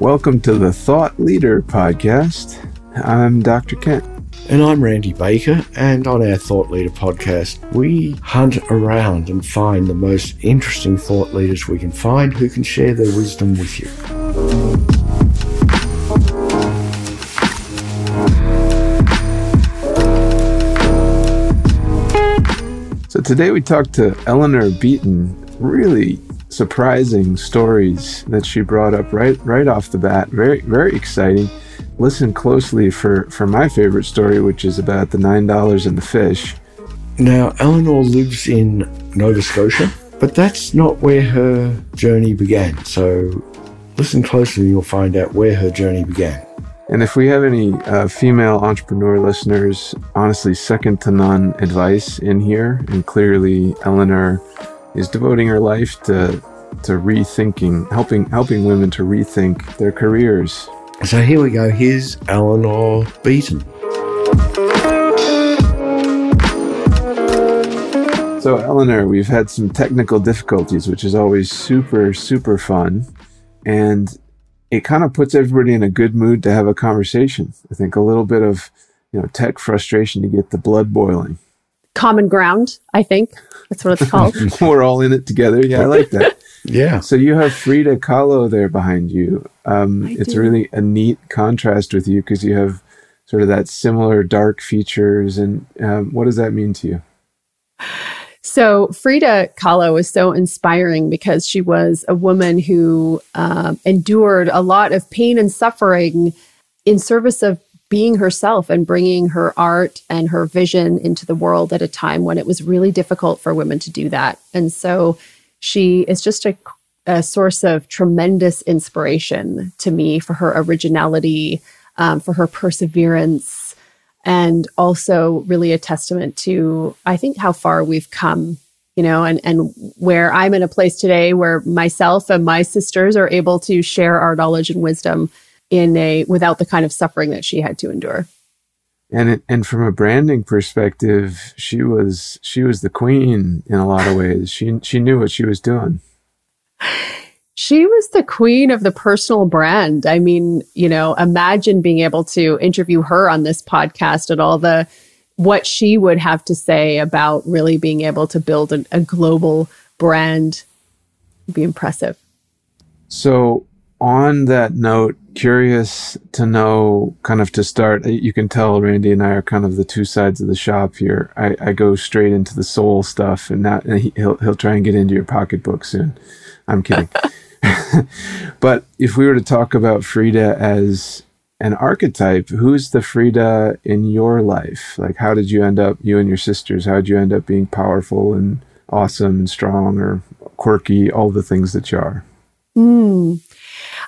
Welcome to the Thought Leader Podcast. I'm Dr. Kent. And I'm Randy Baker, and on our Thought Leader podcast, we hunt around and find the most interesting thought leaders we can find who can share their wisdom with you. Today we talked to Eleanor Beaton. Really surprising stories that she brought up right right off the bat. Very very exciting listen closely for, for my favorite story, which is about the $9 and the fish. Now, Eleanor lives in Nova Scotia, but that's not where her journey began. So listen closely, you'll find out where her journey began. And if we have any uh, female entrepreneur listeners, honestly, second to none advice in here. And clearly, Eleanor is devoting her life to to rethinking, helping helping women to rethink their careers, so here we go. Here's Eleanor Beaton. So, Eleanor, we've had some technical difficulties, which is always super, super fun. And it kind of puts everybody in a good mood to have a conversation. I think a little bit of, you know, tech frustration to get the blood boiling. Common ground, I think. That's what it's called. We're all in it together. Yeah, I like that. Yeah. So you have Frida Kahlo there behind you. Um, it's do. really a neat contrast with you because you have sort of that similar dark features. And um, what does that mean to you? So Frida Kahlo was so inspiring because she was a woman who um, endured a lot of pain and suffering in service of being herself and bringing her art and her vision into the world at a time when it was really difficult for women to do that. And so she is just a, a source of tremendous inspiration to me for her originality, um, for her perseverance, and also really a testament to, I think, how far we've come you know, and, and where I'm in a place today where myself and my sisters are able to share our knowledge and wisdom in a without the kind of suffering that she had to endure. And it, and from a branding perspective, she was she was the queen in a lot of ways. She she knew what she was doing. She was the queen of the personal brand. I mean, you know, imagine being able to interview her on this podcast and all the what she would have to say about really being able to build a, a global brand. It'd be impressive. So, on that note, curious to know kind of to start uh, you can tell randy and i are kind of the two sides of the shop here i, I go straight into the soul stuff and not and he'll, he'll try and get into your pocketbook soon i'm kidding but if we were to talk about frida as an archetype who's the frida in your life like how did you end up you and your sisters how did you end up being powerful and awesome and strong or quirky all the things that you are mm.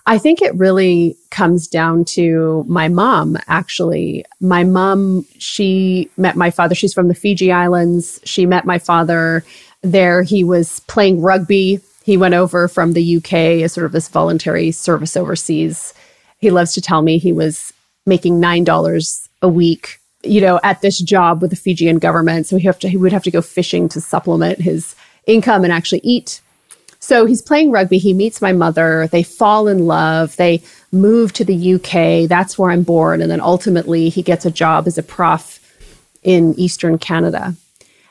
I think it really comes down to my mom, actually. My mom, she met my father. She's from the Fiji Islands. She met my father there. He was playing rugby. He went over from the UK as sort of this voluntary service overseas. He loves to tell me he was making $9 a week you know, at this job with the Fijian government. So he have to he would have to go fishing to supplement his income and actually eat so he's playing rugby. He meets my mother. They fall in love. They move to the UK. That's where I'm born. And then ultimately, he gets a job as a prof in Eastern Canada.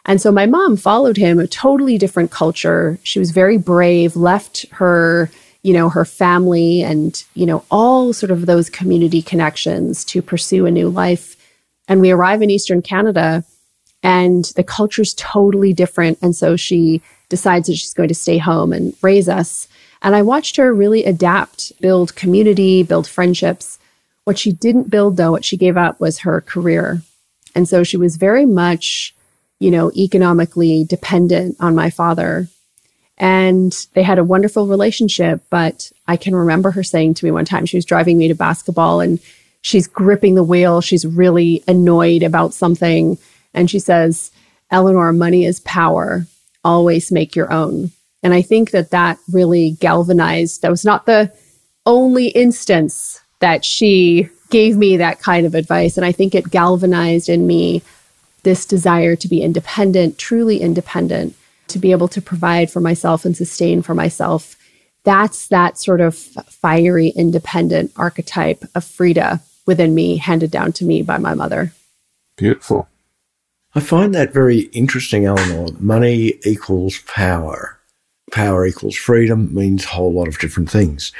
And so my mom followed him, a totally different culture. She was very brave, left her, you know, her family and, you know, all sort of those community connections to pursue a new life. And we arrive in Eastern Canada and the culture's totally different. And so she decides that she's going to stay home and raise us. And I watched her really adapt, build community, build friendships. What she didn't build, though, what she gave up was her career. And so she was very much, you know, economically dependent on my father. And they had a wonderful relationship. But I can remember her saying to me one time, she was driving me to basketball and she's gripping the wheel. She's really annoyed about something. And she says, Eleanor, money is power always make your own. And I think that that really galvanized, that was not the only instance that she gave me that kind of advice. And I think it galvanized in me this desire to be independent, truly independent, to be able to provide for myself and sustain for myself. That's that sort of fiery, independent archetype of Frida within me, handed down to me by my mother. Beautiful. I find that very interesting, Eleanor. Money equals power. Power equals freedom means a whole lot of different things.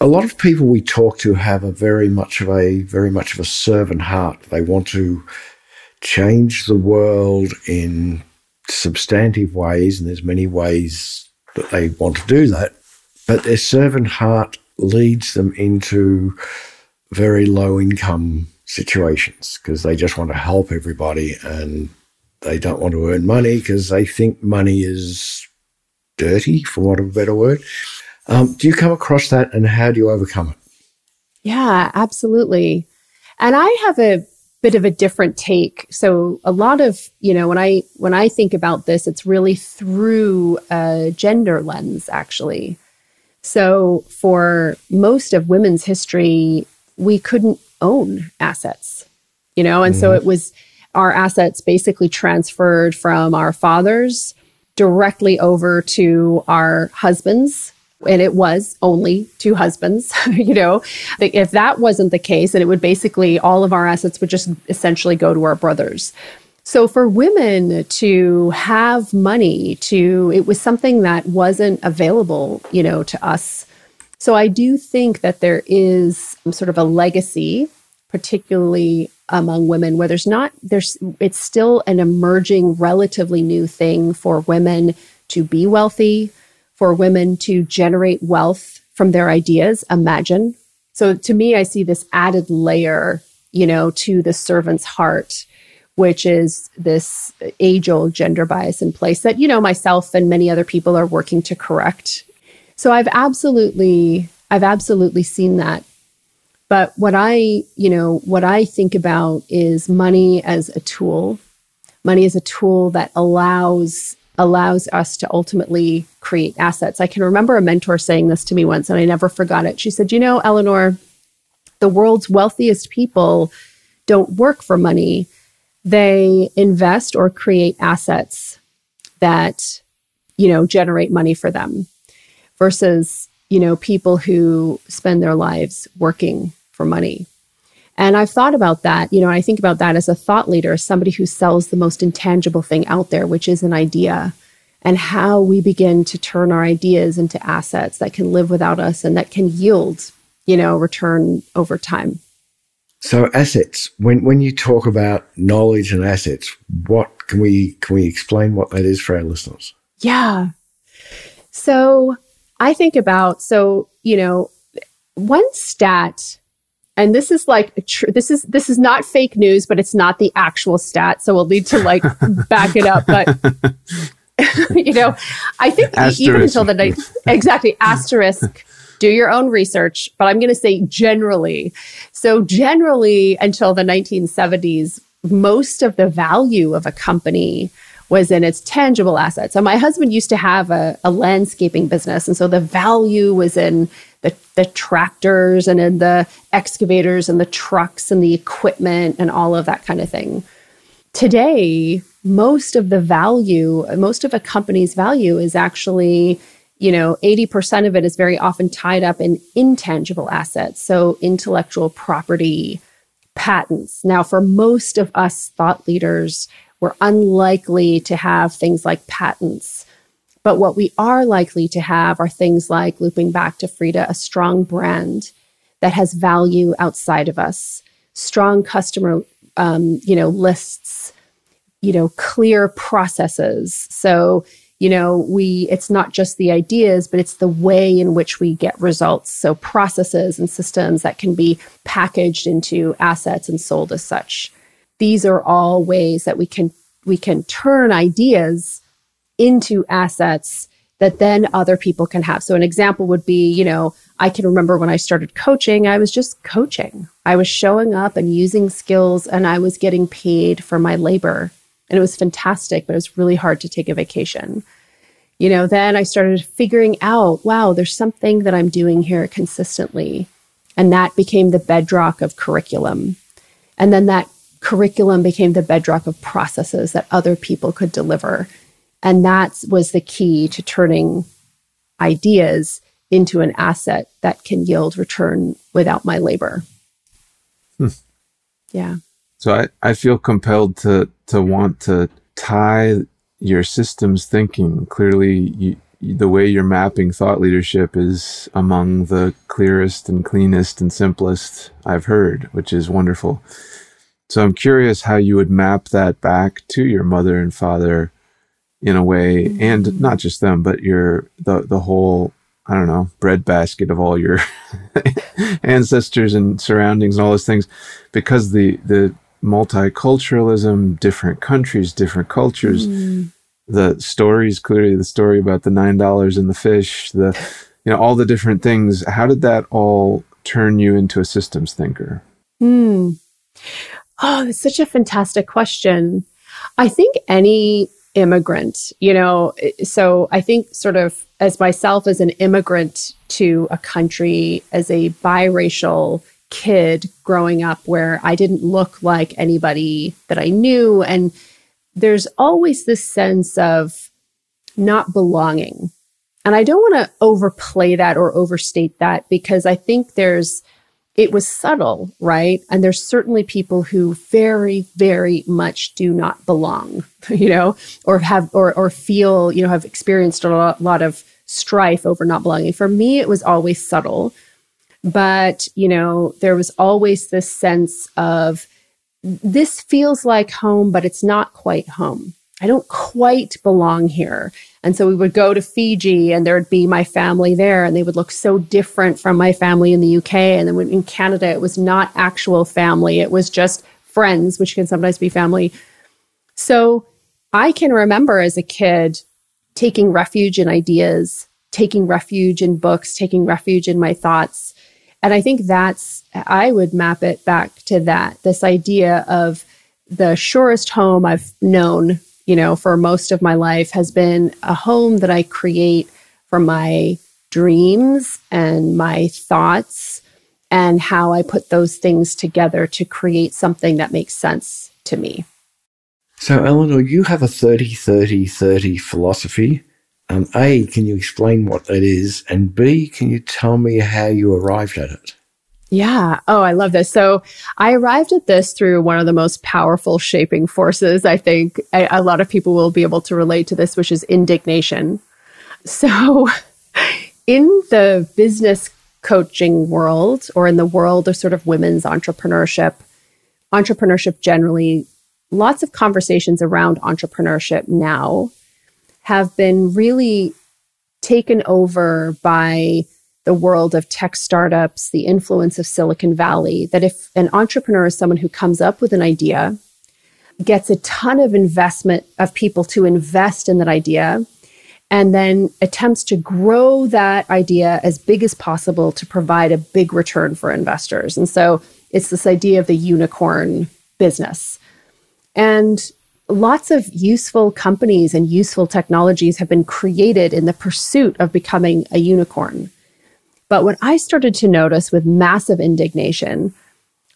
A lot of people we talk to have a very much of a very much of a servant heart. They want to change the world in substantive ways, and there's many ways that they want to do that. But their servant heart leads them into very low income situations because they just want to help everybody and they don't want to earn money because they think money is dirty, for want of a better word. Um, do you come across that and how do you overcome it? Yeah, absolutely. And I have a bit of a different take. So a lot of, you know, when I when I think about this, it's really through a gender lens actually. So for most of women's history, we couldn't own assets, you know, and mm-hmm. so it was our assets basically transferred from our fathers directly over to our husbands. And it was only two husbands, you know. If that wasn't the case, then it would basically all of our assets would just essentially go to our brothers. So for women to have money to it was something that wasn't available, you know, to us so I do think that there is sort of a legacy, particularly among women, where there's not, there's, it's still an emerging, relatively new thing for women to be wealthy, for women to generate wealth from their ideas, imagine. So to me, I see this added layer, you know, to the servant's heart which is this age old gender bias in place that, you know, myself and many other people are working to correct so I've absolutely, I've absolutely seen that. But what I, you know, what I think about is money as a tool. Money is a tool that allows allows us to ultimately create assets. I can remember a mentor saying this to me once and I never forgot it. She said, "You know, Eleanor, the world's wealthiest people don't work for money. They invest or create assets that, you know, generate money for them versus, you know, people who spend their lives working for money. And I've thought about that, you know, I think about that as a thought leader, somebody who sells the most intangible thing out there, which is an idea, and how we begin to turn our ideas into assets that can live without us and that can yield, you know, return over time. So assets, when when you talk about knowledge and assets, what can we can we explain what that is for our listeners? Yeah. So I think about so you know one stat and this is like tr- this is this is not fake news but it's not the actual stat so we'll need to like back it up but you know i think asterisk. even until the night exactly asterisk do your own research but i'm going to say generally so generally until the 1970s most of the value of a company was in its tangible assets. So my husband used to have a, a landscaping business. And so the value was in the, the tractors and in the excavators and the trucks and the equipment and all of that kind of thing. Today, most of the value, most of a company's value is actually, you know, 80% of it is very often tied up in intangible assets. So intellectual property, patents. Now, for most of us thought leaders, we're unlikely to have things like patents. But what we are likely to have are things like, looping back to Frida, a strong brand that has value outside of us, strong customer, um, you know, lists, you know, clear processes. So, you know, we, it's not just the ideas, but it's the way in which we get results. So processes and systems that can be packaged into assets and sold as such these are all ways that we can we can turn ideas into assets that then other people can have. So an example would be, you know, I can remember when I started coaching, I was just coaching. I was showing up and using skills and I was getting paid for my labor. And it was fantastic, but it was really hard to take a vacation. You know, then I started figuring out, wow, there's something that I'm doing here consistently And that became the bedrock of curriculum. And then that curriculum became the bedrock of processes that other people could deliver. And that was the key to turning ideas into an asset that can yield return without my labor. Hmm. Yeah. So I, I feel compelled to to want to tie your systems thinking. Clearly, you, the way you're mapping thought leadership is among the clearest and cleanest and simplest I've heard, which is wonderful. So I'm curious how you would map that back to your mother and father in a way, mm-hmm. and not just them, but your the the whole I don't know breadbasket of all your ancestors and surroundings and all those things, because the the multiculturalism, different countries, different cultures. Mm. The stories, clearly the story about the nine dollars and the fish, the you know all the different things. How did that all turn you into a systems thinker? Mm. Oh, that's such a fantastic question. I think any immigrant, you know, so I think sort of as myself as an immigrant to a country as a biracial kid growing up where I didn't look like anybody that I knew and there's always this sense of not belonging. And I don't want to overplay that or overstate that because I think there's it was subtle, right? And there's certainly people who very, very much do not belong, you know, or have, or, or feel, you know, have experienced a lot, lot of strife over not belonging. For me, it was always subtle. But, you know, there was always this sense of this feels like home, but it's not quite home. I don't quite belong here. And so we would go to Fiji and there would be my family there and they would look so different from my family in the UK. And then in Canada, it was not actual family, it was just friends, which can sometimes be family. So I can remember as a kid taking refuge in ideas, taking refuge in books, taking refuge in my thoughts. And I think that's, I would map it back to that this idea of the surest home I've known you know, for most of my life has been a home that I create from my dreams and my thoughts and how I put those things together to create something that makes sense to me. So, Eleanor, you have a 30 30 30 philosophy. Um, a, can you explain what that is? And B, can you tell me how you arrived at it? Yeah. Oh, I love this. So I arrived at this through one of the most powerful shaping forces. I think a, a lot of people will be able to relate to this, which is indignation. So in the business coaching world or in the world of sort of women's entrepreneurship, entrepreneurship generally, lots of conversations around entrepreneurship now have been really taken over by the world of tech startups, the influence of Silicon Valley, that if an entrepreneur is someone who comes up with an idea, gets a ton of investment of people to invest in that idea, and then attempts to grow that idea as big as possible to provide a big return for investors. And so it's this idea of the unicorn business. And lots of useful companies and useful technologies have been created in the pursuit of becoming a unicorn. But what I started to notice with massive indignation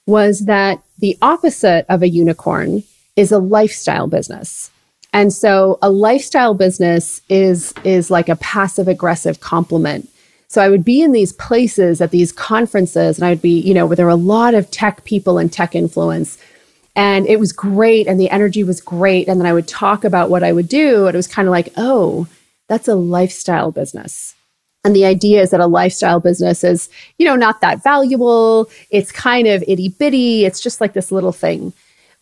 was that the opposite of a unicorn is a lifestyle business. And so a lifestyle business is is like a passive aggressive compliment. So I would be in these places at these conferences and I would be, you know, where there were a lot of tech people and tech influence. And it was great and the energy was great. And then I would talk about what I would do. And it was kind of like, oh, that's a lifestyle business. And the idea is that a lifestyle business is, you know, not that valuable. It's kind of itty bitty. It's just like this little thing.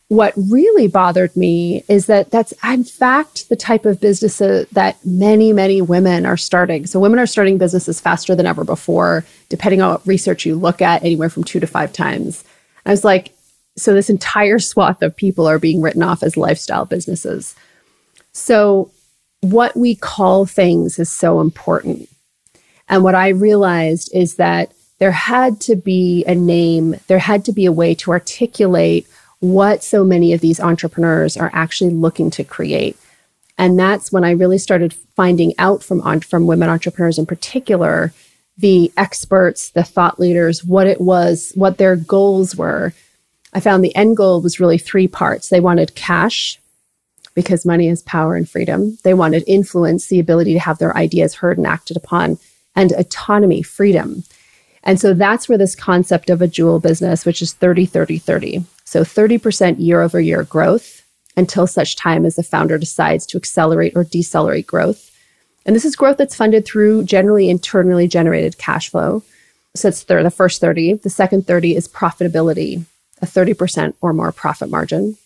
What really bothered me is that that's, in fact, the type of business uh, that many, many women are starting. So women are starting businesses faster than ever before, depending on what research you look at, anywhere from two to five times. I was like, so this entire swath of people are being written off as lifestyle businesses. So what we call things is so important. And what I realized is that there had to be a name, there had to be a way to articulate what so many of these entrepreneurs are actually looking to create. And that's when I really started finding out from, from women entrepreneurs in particular the experts, the thought leaders, what it was, what their goals were, I found the end goal was really three parts. They wanted cash because money is power and freedom. They wanted influence, the ability to have their ideas heard and acted upon, and autonomy, freedom. And so that's where this concept of a jewel business, which is 30, 30, 30. So 30% year over year growth until such time as the founder decides to accelerate or decelerate growth. And this is growth that's funded through generally internally generated cash flow. So it's the first 30. The second 30 is profitability, a 30% or more profit margin.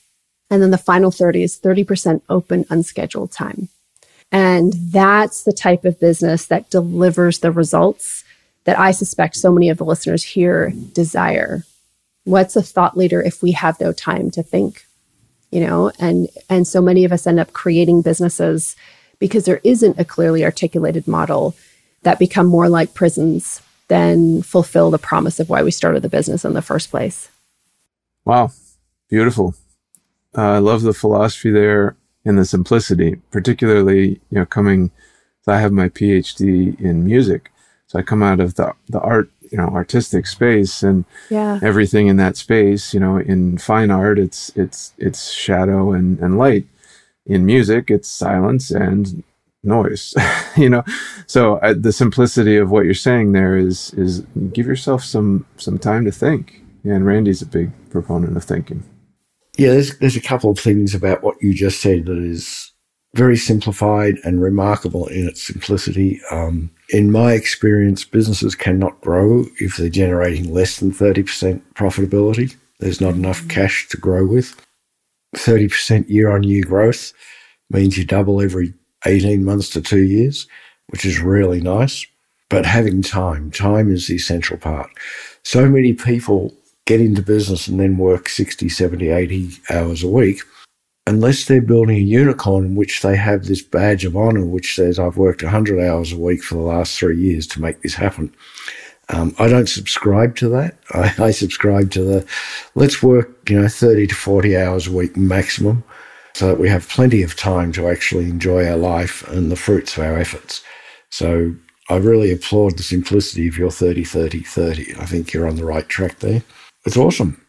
And then the final 30 is 30% open unscheduled time. And that's the type of business that delivers the results that I suspect so many of the listeners here desire. What's a thought leader if we have no time to think? You know, and and so many of us end up creating businesses because there isn't a clearly articulated model that become more like prisons than fulfill the promise of why we started the business in the first place. Wow, beautiful. Uh, I love the philosophy there and the simplicity, particularly you know coming. So I have my PhD in music, so I come out of the the art you know artistic space and yeah. everything in that space. You know, in fine art, it's it's it's shadow and and light. In music, it's silence and noise you know so uh, the simplicity of what you're saying there is is give yourself some some time to think and randy's a big proponent of thinking yeah there's, there's a couple of things about what you just said that is very simplified and remarkable in its simplicity um, in my experience businesses cannot grow if they're generating less than 30% profitability there's not enough cash to grow with 30% year on year growth means you double every 18 months to two years, which is really nice. But having time, time is the essential part. So many people get into business and then work 60, 70, 80 hours a week. Unless they're building a unicorn in which they have this badge of honor, which says, I've worked 100 hours a week for the last three years to make this happen. Um, I don't subscribe to that. I, I subscribe to the let's work, you know, 30 to 40 hours a week maximum so that we have plenty of time to actually enjoy our life and the fruits of our efforts. So I really applaud the simplicity of your 30 30 30. I think you're on the right track there. It's awesome.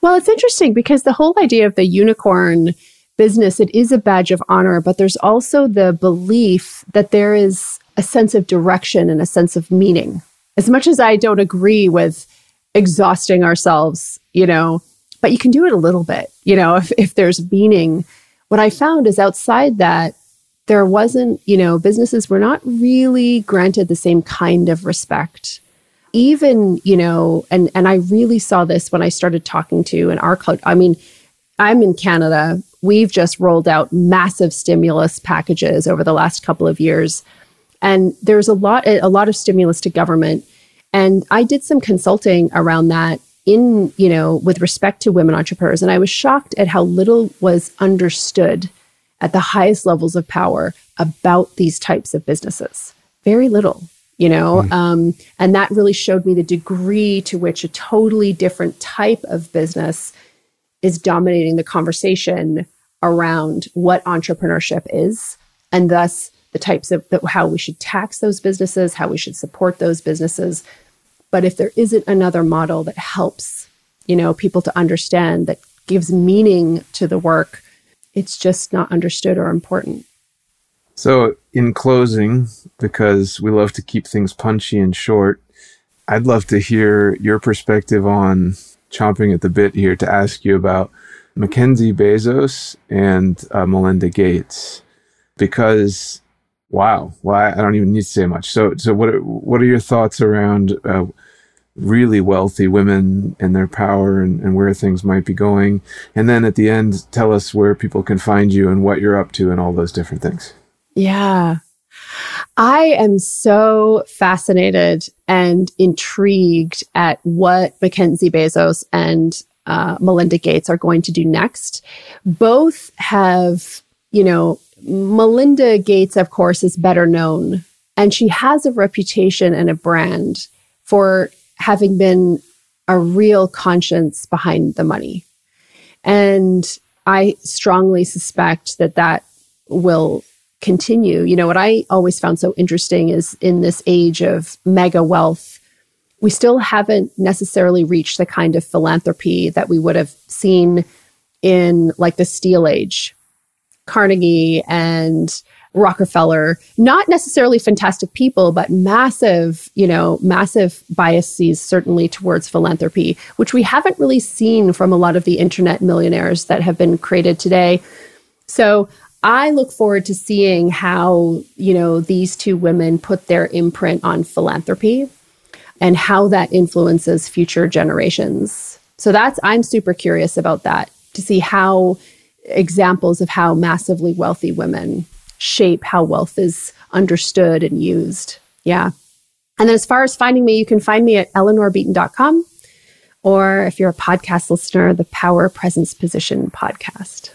Well, it's interesting because the whole idea of the unicorn business, it is a badge of honor, but there's also the belief that there is a sense of direction and a sense of meaning. As much as I don't agree with exhausting ourselves, you know, but you can do it a little bit, you know, if, if there's meaning what I found is outside that, there wasn't, you know, businesses were not really granted the same kind of respect. Even, you know, and and I really saw this when I started talking to in our culture. I mean, I'm in Canada. We've just rolled out massive stimulus packages over the last couple of years. And there's a lot a lot of stimulus to government. And I did some consulting around that in, you know, with respect to women entrepreneurs. And I was shocked at how little was understood at the highest levels of power about these types of businesses. Very little, you know, mm. um, and that really showed me the degree to which a totally different type of business is dominating the conversation around what entrepreneurship is, and thus the types of the, how we should tax those businesses, how we should support those businesses, but if there isn't another model that helps, you know, people to understand that gives meaning to the work, it's just not understood or important. So, in closing, because we love to keep things punchy and short, I'd love to hear your perspective on chomping at the bit here to ask you about Mackenzie Bezos and uh, Melinda Gates, because Wow. Well, I don't even need to say much. So, so what are, what are your thoughts around uh, really wealthy women and their power and, and where things might be going? And then at the end, tell us where people can find you and what you're up to and all those different things. Yeah. I am so fascinated and intrigued at what Mackenzie Bezos and uh, Melinda Gates are going to do next. Both have, you know, Melinda Gates, of course, is better known, and she has a reputation and a brand for having been a real conscience behind the money. And I strongly suspect that that will continue. You know, what I always found so interesting is in this age of mega wealth, we still haven't necessarily reached the kind of philanthropy that we would have seen in like the steel age. Carnegie and Rockefeller, not necessarily fantastic people, but massive, you know, massive biases certainly towards philanthropy, which we haven't really seen from a lot of the internet millionaires that have been created today. So I look forward to seeing how, you know, these two women put their imprint on philanthropy and how that influences future generations. So that's, I'm super curious about that to see how examples of how massively wealthy women shape how wealth is understood and used. Yeah. And then as far as finding me, you can find me at eleanorbeaton.com or if you're a podcast listener, the Power Presence Position podcast.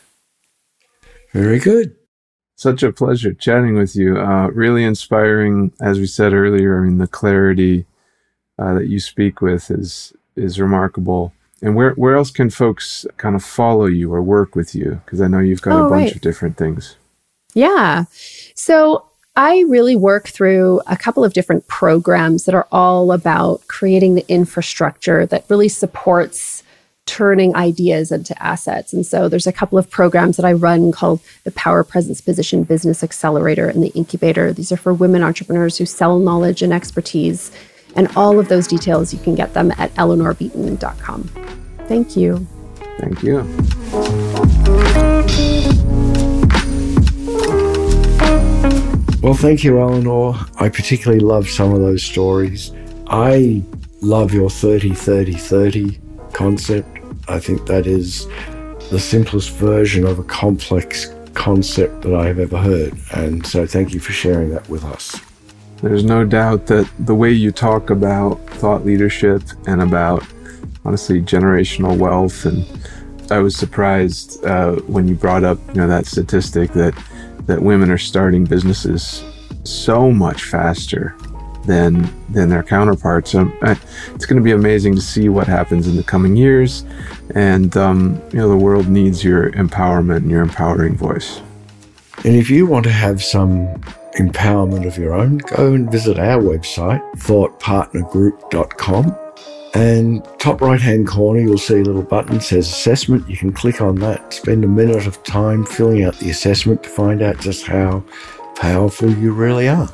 Very good. Such a pleasure chatting with you. Uh, really inspiring, as we said earlier. I mean, the clarity uh, that you speak with is is remarkable. And where where else can folks kind of follow you or work with you? Because I know you've got oh, a bunch right. of different things. Yeah. So I really work through a couple of different programs that are all about creating the infrastructure that really supports turning ideas into assets. And so there's a couple of programs that I run called the Power Presence Position Business Accelerator and the Incubator. These are for women entrepreneurs who sell knowledge and expertise. And all of those details, you can get them at eleanorbeaton.com. Thank you. Thank you. Well, thank you, Eleanor. I particularly love some of those stories. I love your 30 30 30 concept. I think that is the simplest version of a complex concept that I have ever heard. And so thank you for sharing that with us. There's no doubt that the way you talk about thought leadership and about, honestly, generational wealth, and I was surprised uh, when you brought up, you know, that statistic that that women are starting businesses so much faster than than their counterparts. Um, it's going to be amazing to see what happens in the coming years, and um, you know the world needs your empowerment and your empowering voice. And if you want to have some empowerment of your own, go and visit our website, thoughtpartnergroup.com. And top right hand corner, you'll see a little button says assessment. You can click on that, spend a minute of time filling out the assessment to find out just how powerful you really are.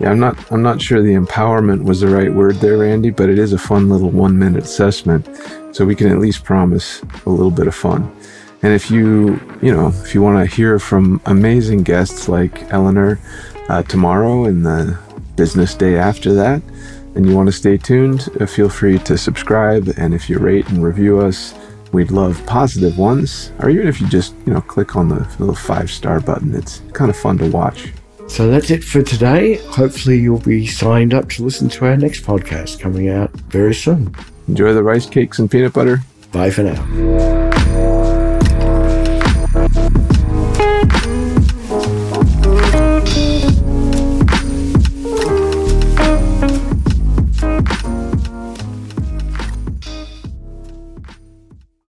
Yeah, I'm not I'm not sure the empowerment was the right word there, Randy, but it is a fun little one minute assessment. So we can at least promise a little bit of fun. And if you, you know, if you want to hear from amazing guests like Eleanor uh, tomorrow and the business day after that, and you want to stay tuned, uh, feel free to subscribe. And if you rate and review us, we'd love positive ones. Or even if you just, you know, click on the little five star button, it's kind of fun to watch. So that's it for today. Hopefully, you'll be signed up to listen to our next podcast coming out very soon. Enjoy the rice cakes and peanut butter. Bye for now.